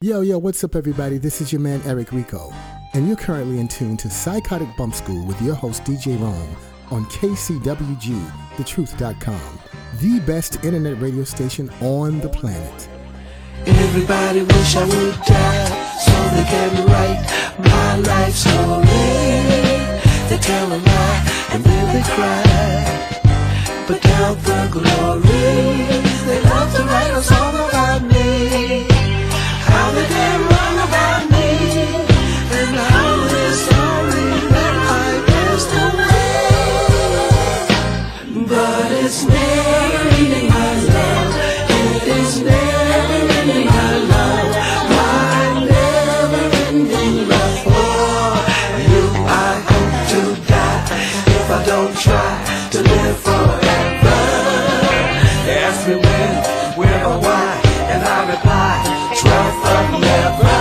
Yo, yo, what's up, everybody? This is your man Eric Rico, and you're currently in tune to Psychotic Bump School with your host DJ Rome on KCWG, thetruth.com, the best internet radio station on the planet. Everybody wish I would die so they can write my life story. They tell a lie and then they cry, but count the glory. They love to write a song about me, where, or why, and I reply, try from never.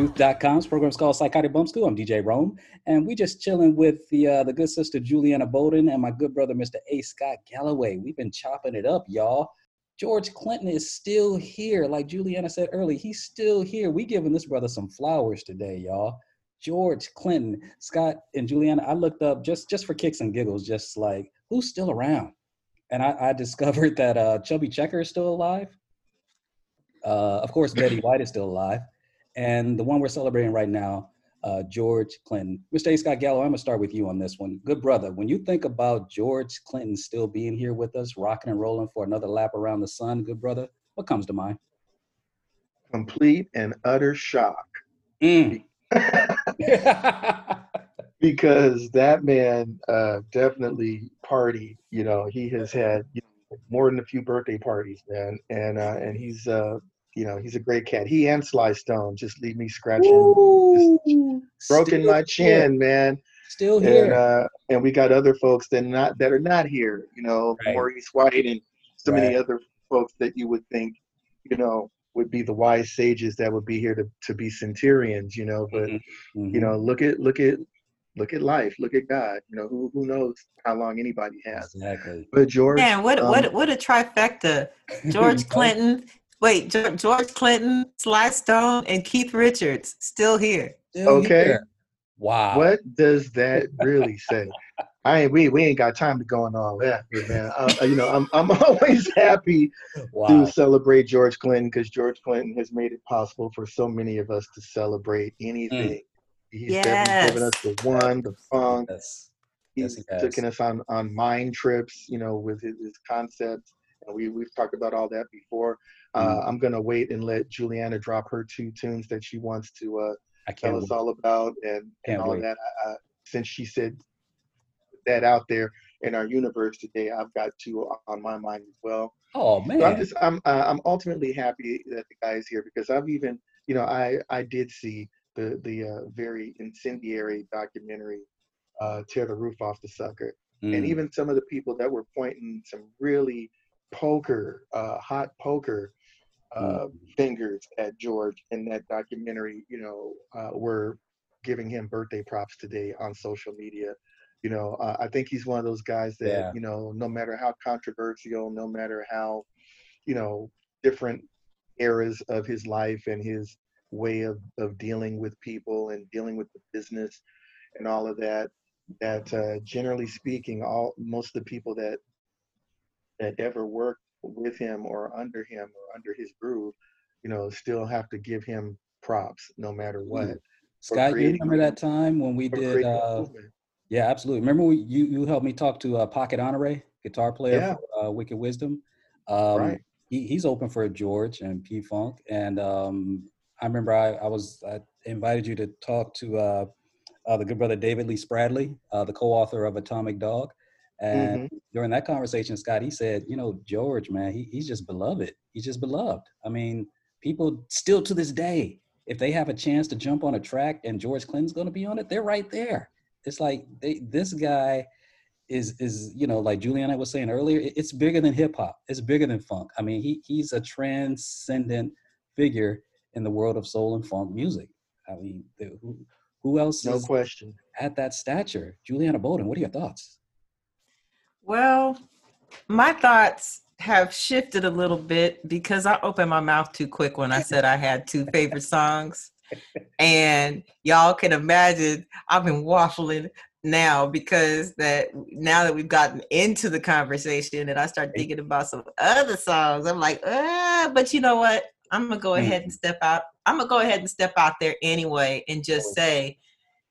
KCWG, thetruth.com's program is called Psychotic Bump School. I'm DJ Rome, and we just chilling with the uh, the good sister Juliana Bolden and my good brother Mr. A. Scott Galloway. We've been chopping it up, y'all. George Clinton is still here. Like Juliana said earlier, he's still here. We giving this brother some flowers today, y'all. George Clinton, Scott and Juliana. I looked up just just for kicks and giggles, just like who's still around, and I, I discovered that uh, Chubby Checker is still alive. Uh, of course, Betty White is still alive, and the one we're celebrating right now, uh, George Clinton. Mr. A. Scott Gallo, I'm gonna start with you on this one. Good brother, when you think about George Clinton still being here with us, rocking and rolling for another lap around the sun, good brother, what comes to mind? complete and utter shock Mm. because that man uh, definitely partied. You know, he has had you know, more than a few birthday parties, man, and uh, and he's uh, you know he's a great cat. He and Sly Stone just leave me scratching, Ooh, just stroking still my chin, man. here. Still And here. uh, and we got other folks that not that are not here. You know, Right. Maurice White and so many other folks that you would think, you know, would be the wise sages that would be here to to be centurions. You know, but Mhm, mhm. you know look at look at look at life look at god you know who who knows how long anybody has exactly. but george Man, what um, what what a trifecta! George Clinton, wait, George, George Clinton, Sly Stone, and Keith Richards still here. Still Okay. here. Wow. what does that really say i ain't we, we ain't got time to go on all that man uh, you know i'm i'm always happy Wow. to celebrate george clinton because george clinton has made it possible for so many of us to celebrate anything he's definitely given us the one the funk Yes. Yes, he's he has. taken us on on mind trips you know with his, his concepts and we we've talked about all that before uh, Mhm. i'm gonna wait and let juliana drop her two tunes that she wants to uh, tell can't us all about and, and all wait. that I, I, since she said that out there in our universe today i've got two on my mind as well Oh so i'm just i'm uh, i'm ultimately happy that the guy is here because i've even you know i i did see the the uh, very incendiary documentary uh tear the roof off the sucker and Mm. even some of the people that were pointing some really poker, uh, hot poker uh, fingers at George in that documentary, you know, uh, were giving him birthday props today on social media. You know, uh, I think he's one of those guys that, Yeah. you know, no matter how controversial, no matter how, you know, different eras of his life and his way of, of dealing with people and dealing with the business and all of that, that uh, generally speaking, all most of the people that that ever worked with him or under him or under his groove, you know, still have to give him props no matter what. Mm. Scott, you remember that time when we did? Uh, yeah, absolutely. Remember we, you you helped me talk to uh, Pocket Honore, guitar player Yeah. for uh, Wicked Wisdom. Um, Right. He, he's open for George and P Funk, and um, I remember I, I was I invited you to talk to uh, uh, the good brother David Lee Spradley, uh, the co-author of Atomic Dog. And mm-hmm. during that conversation, Scott, he said, you know, George, man, he, he's just beloved. He's just beloved. I mean, people still to this day, if they have a chance to jump on a track and George Clinton's going to be on it, they're right there. It's like they, this guy is is you know like Juliana was saying earlier, it- it's bigger than hip hop. It's bigger than funk. I mean, he he's a transcendent figure in the world of soul and funk music. I mean, who who else No is question. at that stature? Juliana Bolden, what are your thoughts? Well, my thoughts have shifted a little bit because I opened my mouth too quick when I said I had two favorite songs. And y'all can imagine I've been waffling now because that now that we've gotten into the conversation and I start thinking about some other songs, I'm like, ah, but you know what? I'm gonna go Mm. ahead and step out. I'm gonna go ahead and step out there anyway and just say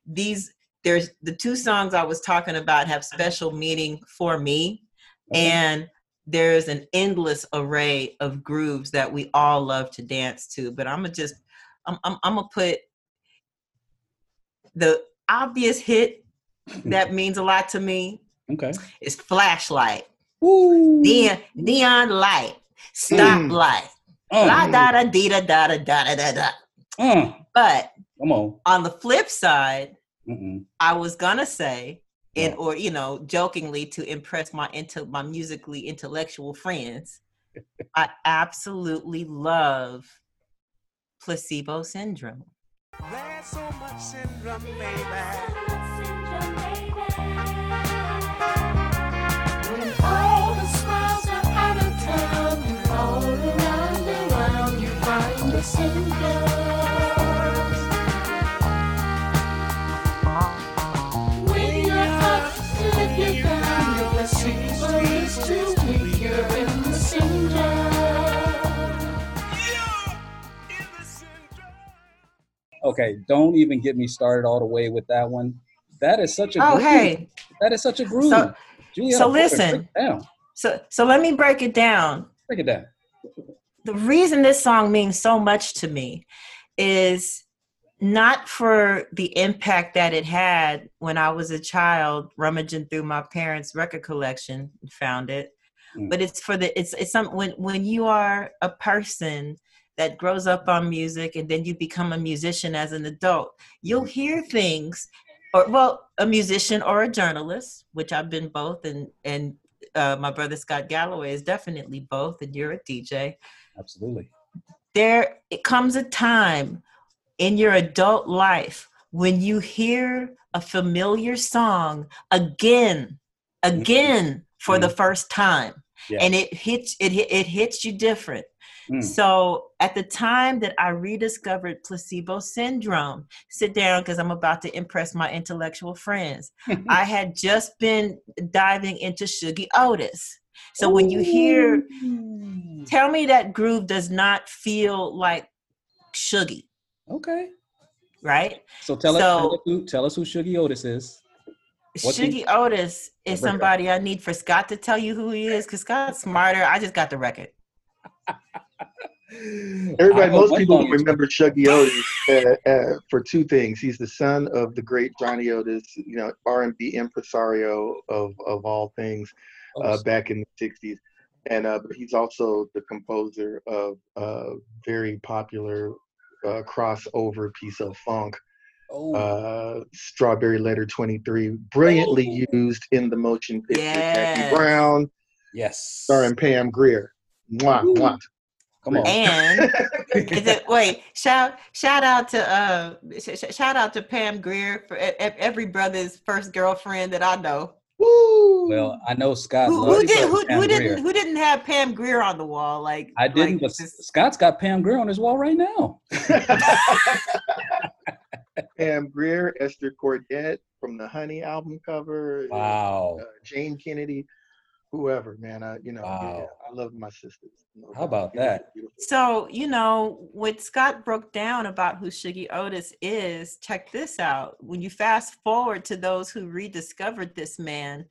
these there's the two songs I was talking about have special meaning for me. And there's an endless array of grooves that we all love to dance to but i'm gonna just i'm, I'm, I'm gonna put the obvious hit that means a lot to me Okay. is flashlight. Woo. neon neon light stoplight la Uh, da da dee da da da da da da da. Uh, but come on. on the flip side Mm-mm. I was gonna say, and Yeah. or you know, jokingly to impress my into my musically intellectual friends, I absolutely love placebo syndrome. There's so much syndrome, baby. When all the smiles are out of town and all around and round you find the syndrome. Okay, don't even get me started all the way with that one. That is such a Oh, groove. hey, that is such a groove. So- Juliana so listen. down. so so let me break it down. Break it down. the reason this song means so much to me is not for the impact that it had when I was a child rummaging through my parents' record collection and found it, Mm. but it's for the it's it's some when when you are a person that grows up on music and then you become a musician as an adult, you'll hear things or well, a musician or a journalist, which I've been both and and uh, my brother Scott Galloway is definitely both, and you're a DJ Absolutely. there it comes a time in your adult life when you hear a familiar song again again for the first time Yeah. and it hits it it hits you different Mm. so at the time that i rediscovered placebo syndrome sit down because i'm about to impress my intellectual friends i had just been diving into shuggie otis so when you hear tell me that groove does not feel like Shuggie, Okay. right? So tell us, So- tell us who, tell us who Shuggie Otis is. Shuggie Otis is somebody I need for Scott to tell you who he is because Scott's smarter. I just got the record. Everybody, most people remember Shuggie Otis uh, uh, for two things. He's the son of the great Johnny Otis, you know, R&B impresario of of all things Oh, uh, back in the '60s, and uh, but he's also the composer of a very popular uh, crossover piece of funk, oh, uh, "Strawberry Letter 23," brilliantly used in the motion picture Jackie Yes. Brown, yes. starring Pam Grier. Mwah, Woo. mwah. Come on. And is it wait shout shout out to uh sh- sh- shout out to Pam Grier for e- every brother's first girlfriend that I know. Woo! well, I know Scott Who, who did who, who didn't who didn't have Pam Grier on the wall like I didn't, like but just- Scott's got Pam Grier on his wall right now. Pam Grier, Ester Cordet from the Honey album cover, Wow. uh, Jayne Kennedy, whoever, man. I, you know, yeah, I love my sisters. No How about that? So, you know, what Scott broke down about who Shuggie Otis is, check this out. When you fast forward to those who rediscovered this man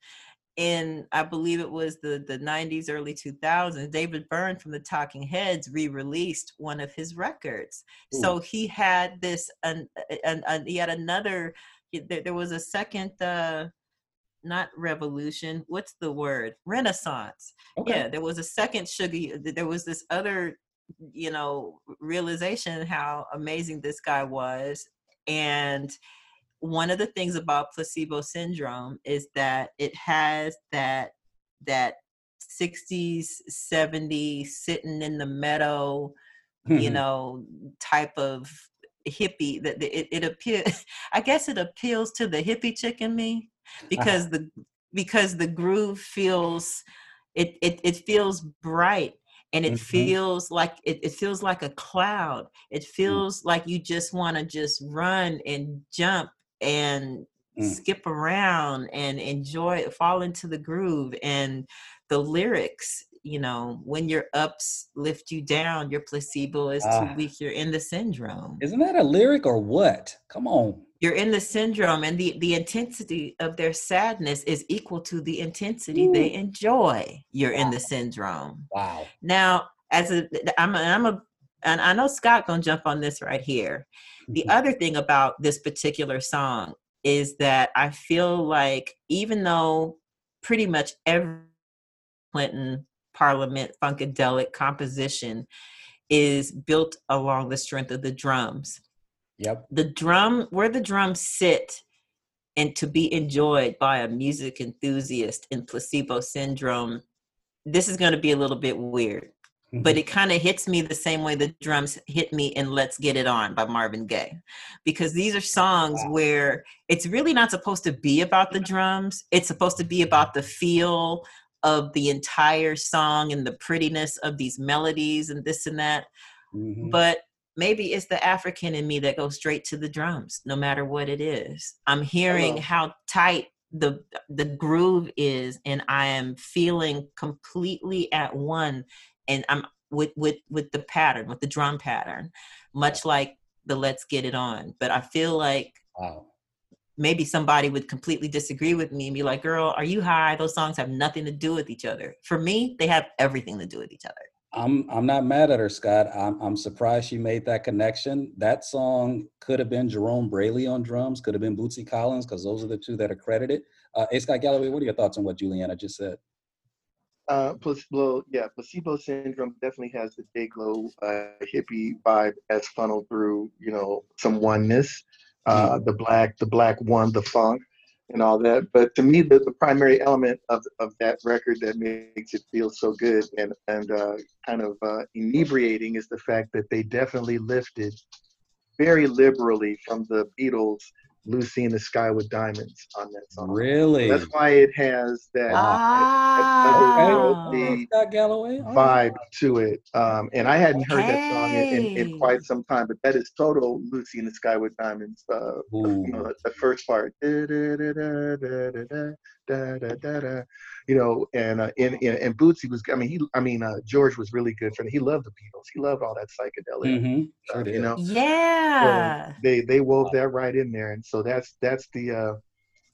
in I believe it was the the 90s, early 2000s, David Byrne from the Talking Heads re-released one of his records. So he had this, and and he had another. There, there was a second, uh, not revolution. What's the word? Renaissance. Okay. Yeah, there was a second sugar. There was this other, you know, realization how amazing this guy was, and one of the things about placebo syndrome is that it has that that 60s 70s sitting in the meadow you Mhm. know type of hippie that it, it appeal i guess it appeals to the hippie chick in me because the because the groove feels it it, it feels bright and it Mhm. feels like it, it feels like a cloud it feels like you just want to just run and jump and Mm. skip around and enjoy fall into the groove and the lyrics you know when your ups lift you down your placebo is Ah. too weak you're in the syndrome Isn't that a lyric or what? Come on. you're in the syndrome and the the intensity of their sadness is equal to the intensity they enjoy you're in the syndrome Wow. now as a i'm a, I'm a and i know scott gonna jump on this right here the other thing about this particular song is that i feel like even though pretty much every clinton parliament funkadelic composition is built along the strength of the drums Yep. the drum where the drums sit and to be enjoyed by a music enthusiast in placebo syndrome this is going to be a little bit weird but Mm-hmm. it kind of hits me the same way the drums hit me in let's get it on by marvin gaye because these are songs Wow. where it's really not supposed to be about the drums it's supposed to be about the feel of the entire song and the prettiness of these melodies and this and that Mhm. but maybe it's the African in me that goes straight to the drums, no matter what it is. I'm hearing Hello. how tight the the groove is, and I am feeling completely at one, and I'm with with with the pattern, with the drum pattern, much like the Let's Get It On. But I feel like Wow. Maybe somebody would completely disagree with me and be like, "Girl, are you high? Those songs have nothing to do with each other." For me, they have everything to do with each other. I'm I'm not mad at her, Scott. I'm I'm surprised she made that connection. That song could have been Jerome Brailey on drums, could have been Bootsy Collins, because those are the two that are credited. Uh, A. Scott Galloway, what are your thoughts on what Juliana just said? Uh, placebo, yeah, placebo syndrome definitely has the big low uh, hippie vibe as funneled through, you know, some oneness, uh, the black, the black one, the funk, and all that. But to me, the, the primary element of, of that record that makes it feel so good and and uh, kind of uh, inebriating is the fact that they definitely lifted very liberally from the Beatles' "Lucy in the Sky with Diamonds" on that song. Really? That's why it has that. Ah. the- Okay. Galloway. all vibe to it. Um, and I hadn't heard that song in, in, in quite some time, but that is total Lucy in the Sky with Diamonds. Uh, you know, the- the first part, da, da, da, you know, and uh, and, and and Bootsy was. I mean, he. I mean, uh, George was really good for. He loved the Beatles. He loved all that psychedelic. Mhm. Sure uh, you know, Yeah. they they wove that right in there, and so that's that's the uh,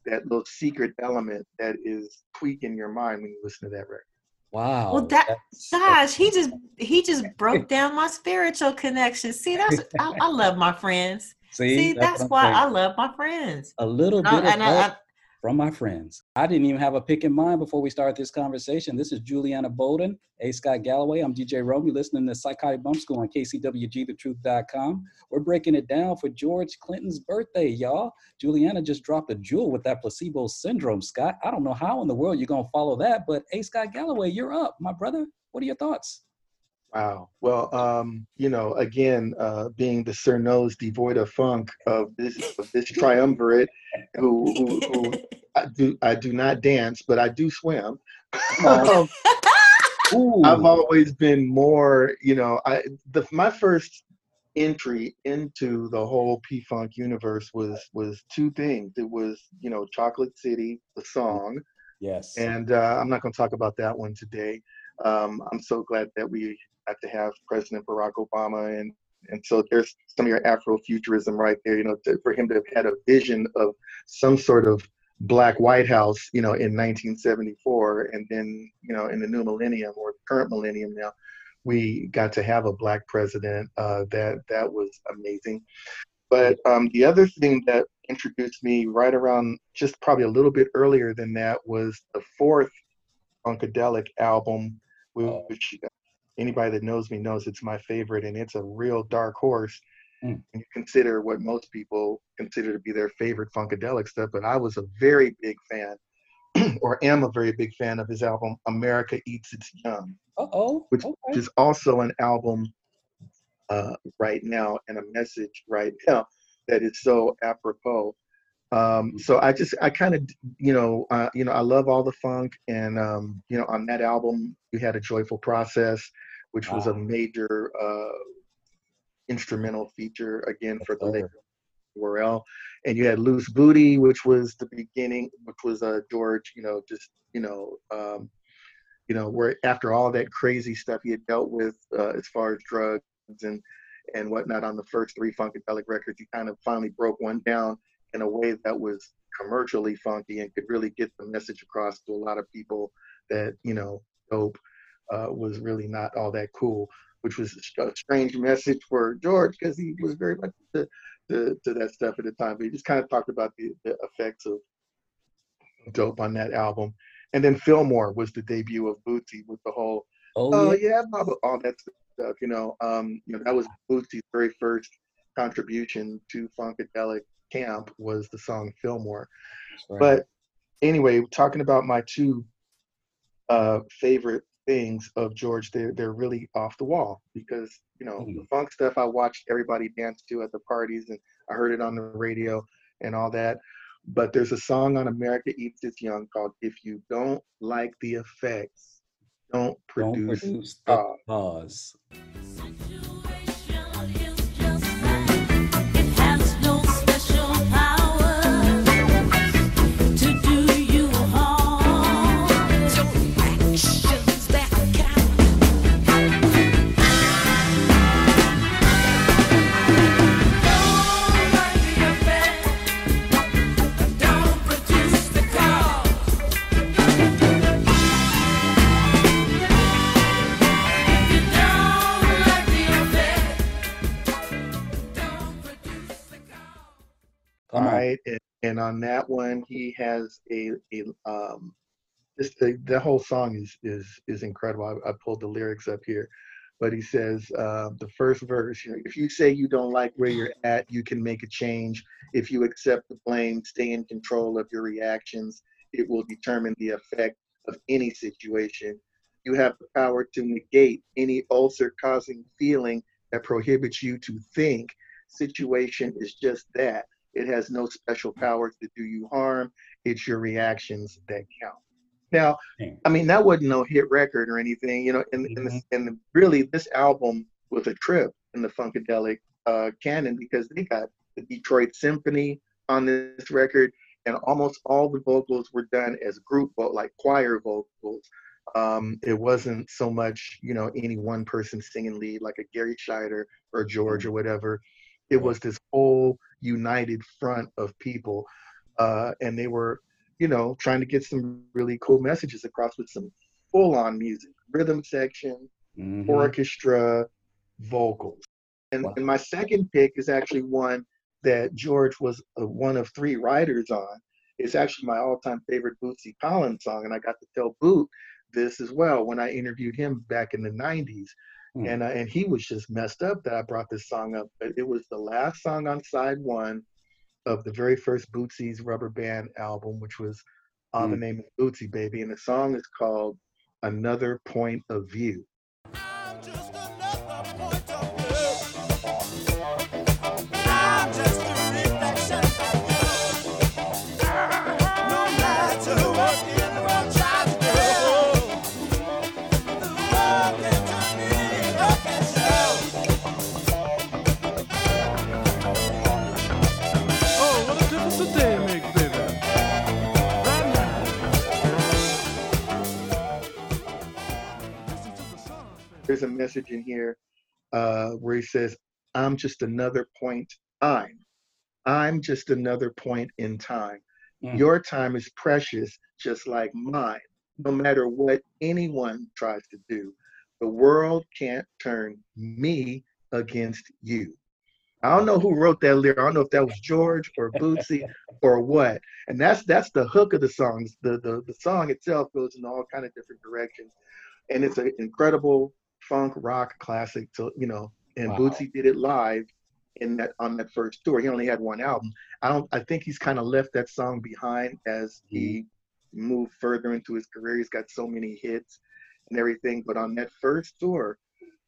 that little secret element that is tweaking your mind when you listen to that record. Wow. Well, that- that's- Gosh, he just he just broke down my spiritual connection. See, that's I, I love my friends. See, See, that's, what I'm why. I love my friends. a little No, bit of and I- that I- from my friends. I didn't even have a pick in mind before we start this conversation. This is Juliana Bolden, A. Scott Galloway. I'm DJ Rome. You're listening to Psychotic Bump School on KCWGTheTruth.com. We're breaking it down for George Clinton's birthday, y'all. Juliana just dropped a jewel with that placebo syndrome, Scott. I don't know how in the world you're going to follow that, but A. Scott Galloway, you're up, my brother. What are your thoughts? Wow. Well, um, you know, again, uh, being the Sir Nose devoid of funk of this of this triumvirate, who, who, who I do I do not dance, but I do swim. Ooh. I've always been more, you know, I the my first entry into the whole P Funk universe was was two things. It was, you know, Chocolate City, the song, yes. and uh, I'm not going to talk about that one today. Um, I'm so glad that we got to have President Barack Obama, and and so there's some of your Afrofuturism right there. You know, to, for him to have had a vision of some sort of black White House, you know, in 1974, and then you know in the new millennium or current millennium now, we got to have a black president. Uh, that that was amazing. But um, the other thing that introduced me right around just probably a little bit earlier than that was the fourth Funkadelic album, Oh. which anybody that knows me knows it's my favorite, and it's a real dark horse. Mm. When you consider what most people consider to be their favorite Funkadelic stuff, but I was a very big fan, or am a very big fan of his album "America Eats Its Young." Uh oh. which Okay. is also an album uh, right now and a message right now that is so apropos. Um, so I just I kind of you know uh, you know I love all the funk and um, you know on that album you had a joyful process which was a major uh, instrumental feature again for the late. And you had loose booty which was the beginning which was uh, George you know just you know um, you know, where after all that crazy stuff he had dealt with uh, as far as drugs and and whatnot on the first three Funkadelic records, he kind of finally broke one down in a way that was commercially funky and could really get the message across to a lot of people that you know, dope uh, was really not all that cool, which was a strange message for George because he was very much to, to, to that stuff at the time. But he just kind of talked about the, the effects of dope on that album. And then Philmore was the debut of Bootsy with the whole, Oh, oh yeah. yeah, all that stuff. You know, um, you know that was Bootsy's very first contribution to Funkadelic Camp was the song Philmore. Right. But anyway, talking about my two uh, favorite things of George, they're they're really off the wall because you know the Mhm. funk stuff I watched everybody dance to at the parties and I heard it on the radio and all that. But there's a song on America Eats Its Young called "If You Don't Like the Effects, Don't Produce." the cause." On that one, he has a a um, just the, the whole song is is is incredible. I, I pulled the lyrics up here, but he says uh, the first verse. You know, if you say you don't like where you're at, you can make a change. If you accept the blame, stay in control of your reactions. It will determine the effect of any situation. You have the power to negate any ulcer-causing feeling that prohibits you to think. Situation is just that. It has no special powers to do you harm. It's your reactions that count. Now, I mean, that wasn't no hit record or anything, you know. And and, the, and really, this album was a trip in the funkadelic uh, canon because they got the Detroit Symphony on this record, and almost all the vocals were done as group like choir vocals. Um, it wasn't so much, you know, any one person singing lead like a Garry Shider or George or whatever. It was this whole united front of people, uh, and they were, you know, trying to get some really cool messages across with some full-on music, rhythm section, Mhm. orchestra, vocals. And, Wow. and my second pick is actually one that George was uh, one of three writers on. It's actually my all-time favorite Bootsy Collins song, and I got to tell Boot this as well when I interviewed him back in the '90s, Hmm. and uh, and he was just messed up that I brought this song up. But it was the last song on side one of the very first Bootsy's Rubber Band album, which was on the Hmm. name of Bootsy Baby, and the song is called "Another Point of View." There's a message in here uh, where he says, I'm just another point. I'm. I'm just another point in time. Mm. Your time is precious, just like mine. No matter what anyone tries to do, the world can't turn me against you. I don't know who wrote that lyric. I don't know if that was George or Bootsy or what. And that's that's the hook of the songs. The the the song itself goes in all kind of different directions, and it's an incredible funk rock classic. To you know, and Wow. Bootsy did it live in that on that first tour. He only had one album. I don't. I think he's kind of left that song behind as he moved further into his career. He's got so many hits and everything. But on that first tour,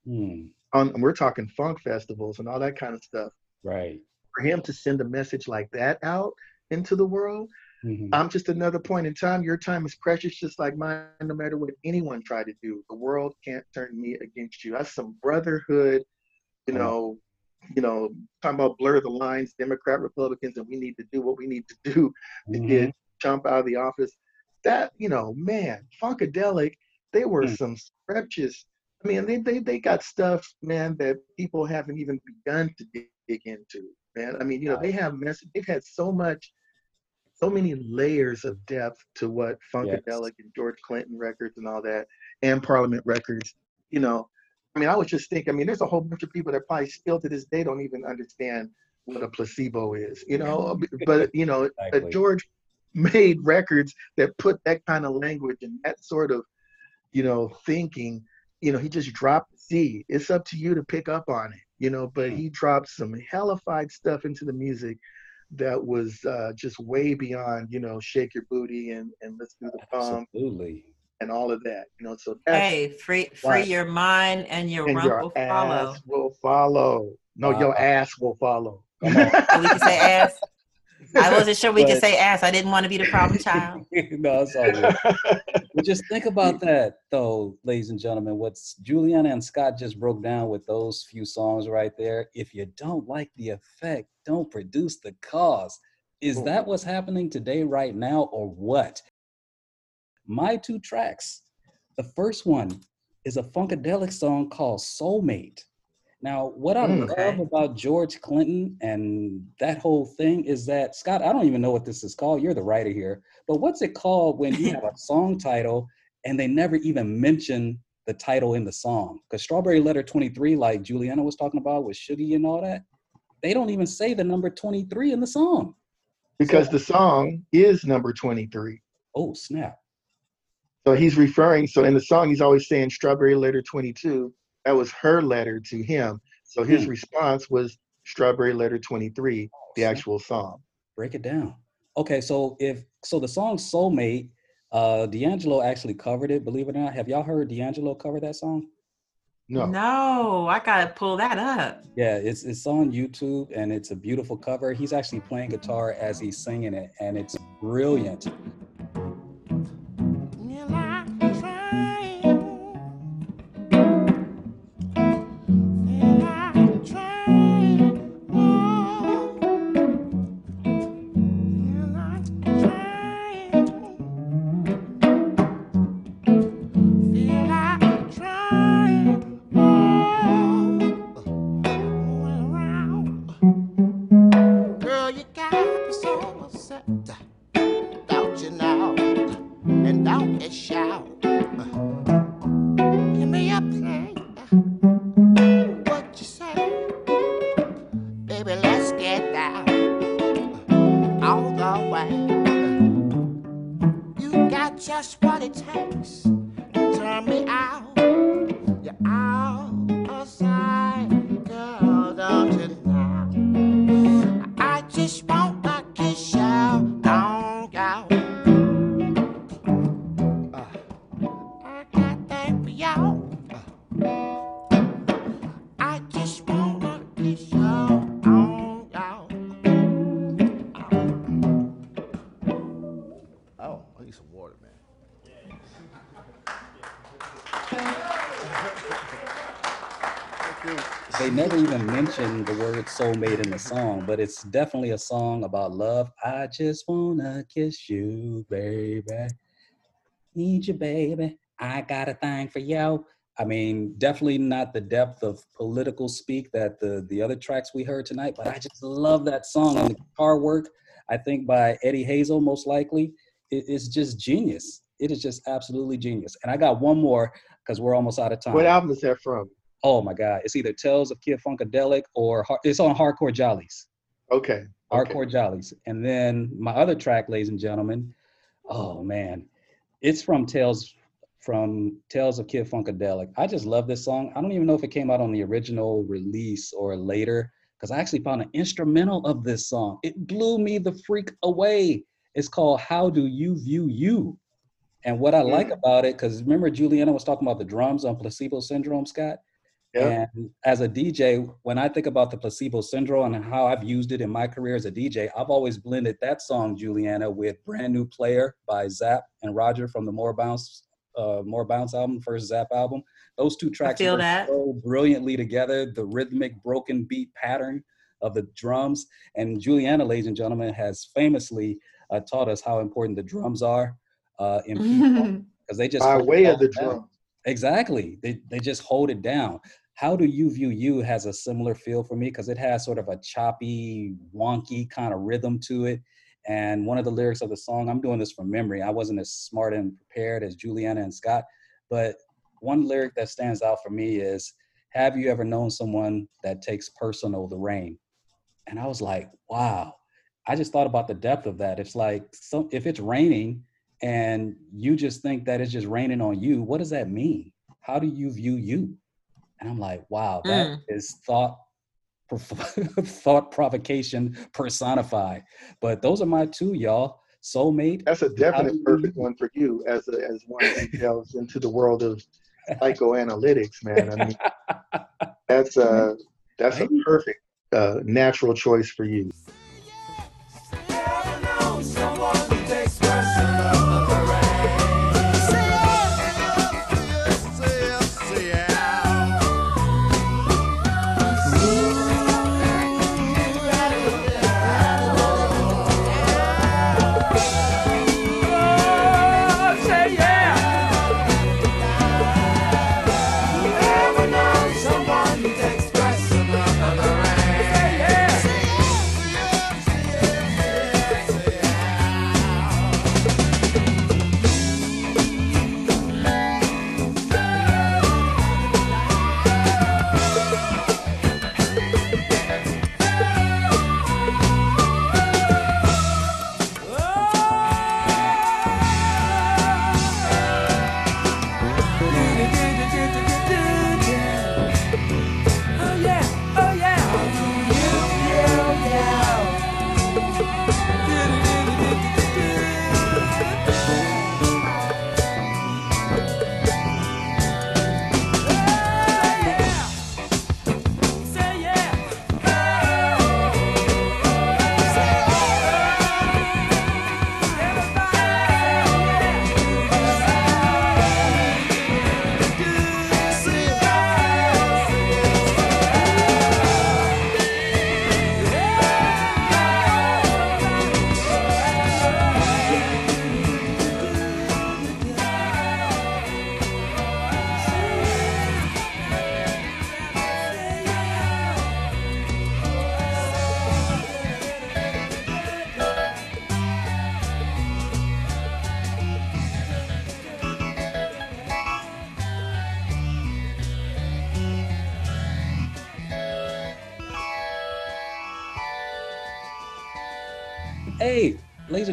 Hmm. on and we're talking funk festivals and all that kind of stuff. Right. For him to send a message like that out into the world, Mhm. I'm just another point in time. Your time is precious, just like mine. No matter what anyone try to do, the world can't turn me against you. That's some brotherhood. You know, you know, talking about blur the lines, Democrat, Republicans, and we need to do what we need to do to Mhm. get Trump out of the office. That you know, man, Funkadelic, they were Mm. some scrumptious. I mean, they, they they got stuff, man, that people haven't even begun to dig into, man. I mean, you know, they have mess. They've had so much, so many layers of depth to what Funkadelic and George Clinton records and all that, and Parliament records. You know, I mean, I was just thinking. I mean, there's a whole bunch of people that probably still to this day don't even understand what a placebo is. You know, but you know, Exactly. George made records that put that kind of language and that sort of, you know, thinking. You know, he just dropped the seed. It's up to you to pick up on it. You know, but hmm. he dropped some hellified stuff into the music that was uh, just way beyond, you know, shake your booty and and let's do the bump Absolutely. and all of that. You know, so that's Hey, free free Right. your mind and your and rump your will follow. ass will follow. No, your ass will follow. Come on. We can say ass. I wasn't sure we could say ass. I didn't want to be the problem child. no, it's all good. But just think about that, though, ladies and gentlemen. What Juliana and Scott just broke down with those few songs right there. If you don't like the effect, don't produce the cause. Is that what's happening today, right now, or what? My two tracks. The first one is a funkadelic song called Soulmate. Now, what I Mm. love about George Clinton and that whole thing is that Scott, I don't even know what this is called. You're the writer here, but what's it called when you have a song title and they never even mention the title in the song? Because Strawberry Letter 23, like Juliana was talking about with Shuggie and all that, they don't even say the number 23 in the song. because the song is number 23. Oh, snap. So he's referring, so in the song, he's always saying Strawberry Letter 22. That was her letter to him. So his Hmm. response was Strawberry Letter 23, the snap. actual song. break it down. Okay, so if so, the song "Soulmate," uh, D'Angelo actually covered it. Believe it or not, have y'all heard D'Angelo cover that song? No. No, I gotta pull that up. Yeah, it's it's on YouTube and it's a beautiful cover. He's actually playing guitar as he's singing it, and it's brilliant. They never even mention the word "soulmate" in the song, but it's definitely a song about love. I just wanna kiss you, baby. Need you, baby. I got a thing for you. I mean, definitely not the depth of political speak that the the other tracks we heard tonight, but I just love that song and the guitar work. I think by Eddie Hazel, most likely. It, it's just genius. It is just absolutely genius. And I got one more because we're almost out of time. What album is that from? Oh my God! It's either Tales of Kid Funkadelic or it's on Hardcore Jollies. Okay. okay. Hardcore Jollies. And then my other track, ladies and gentlemen, oh man, it's from Tales from Tales of Kid Funkadelic. I just love this song. I don't even know if it came out on the original release or later, because I actually found an instrumental of this song. It blew me the freak away. It's called How Do You View You? And what I mm. like about it, because remember Juliana was talking about the drums on placebo syndrome, Scott? Yeah. And as a DJ, when I think about the placebo syndrome and how I've used it in my career as a DJ, I've always blended that song, Juliana, with Brand New Player by Zap and Roger from the More Bounce, uh, More Bounce album, first Zap album. Those two tracks feel that. so brilliantly together. The rhythmic broken beat pattern of the drums. And Juliana, ladies and gentlemen, has famously uh, taught us how important the drums are uh, in people because they just By way of the all down. drum. Exactly. They they just hold it down. How do you view you has a similar feel for me because it has sort of a choppy, wonky kind of rhythm to it. And one of the lyrics of the song, I'm doing this from memory. I wasn't as smart and prepared as Juliana and Scott, but one lyric that stands out for me is, "Have you ever known someone that takes personal the rain?" And I was like, "Wow." I just thought about the depth of that. It's like so if it's raining and you just think that it's just raining on you, what does that mean? How do you view you? And I'm like, wow, that is thought thought provocation personified. But those are my two, y'all. Soulmate. That's a definite do you- perfect one for you as a, as one who delves into the world of psychoanalytics, man. I mean, that's a that's a perfect uh, natural choice for you.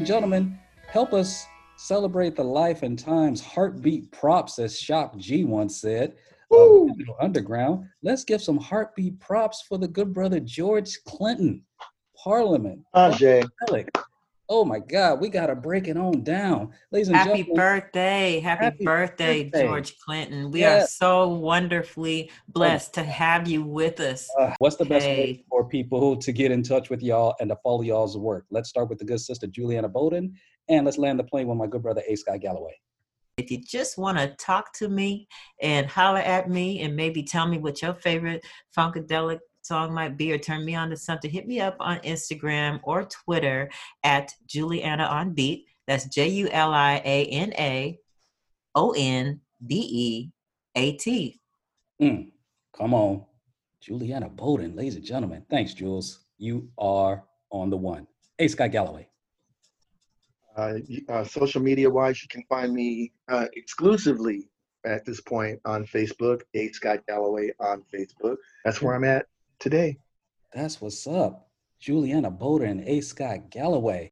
And gentlemen, help us celebrate the life and times heartbeat props, as Shock G once said. of Underground. Let's give some heartbeat props for the good brother George Clinton, Parliament. Ajay. Funkadelic. Oh my God, we gotta break it on down, ladies and gentlemen. Happy gentlemen. birthday. Happy, Happy birthday, birthday. George Clinton. We are so wonderfully blessed to have you with us. Uh, what's the best way for people to get in touch with y'all and to follow y'all's work? Let's start with the good sister Juliana Bolden, and let's land the plane with my good brother A. Scott Galloway. If you just want to talk to me and holler at me and maybe tell me what your favorite Funkadelic song might be or turn me on to something, hit me up on Instagram or Twitter at Juliana on Beat. That's J U L I A N A O N D E A T. Mm, come on. Juliana Bolden, ladies and gentlemen. Thanks, Jules. You are on the one. Hey, Scott Galloway. Uh, uh, social media wise, you can find me uh, exclusively at this point on Facebook, A. Scott Galloway on Facebook. That's where I'm at today. That's what's up. Juliana Bolden and A. Scott Galloway.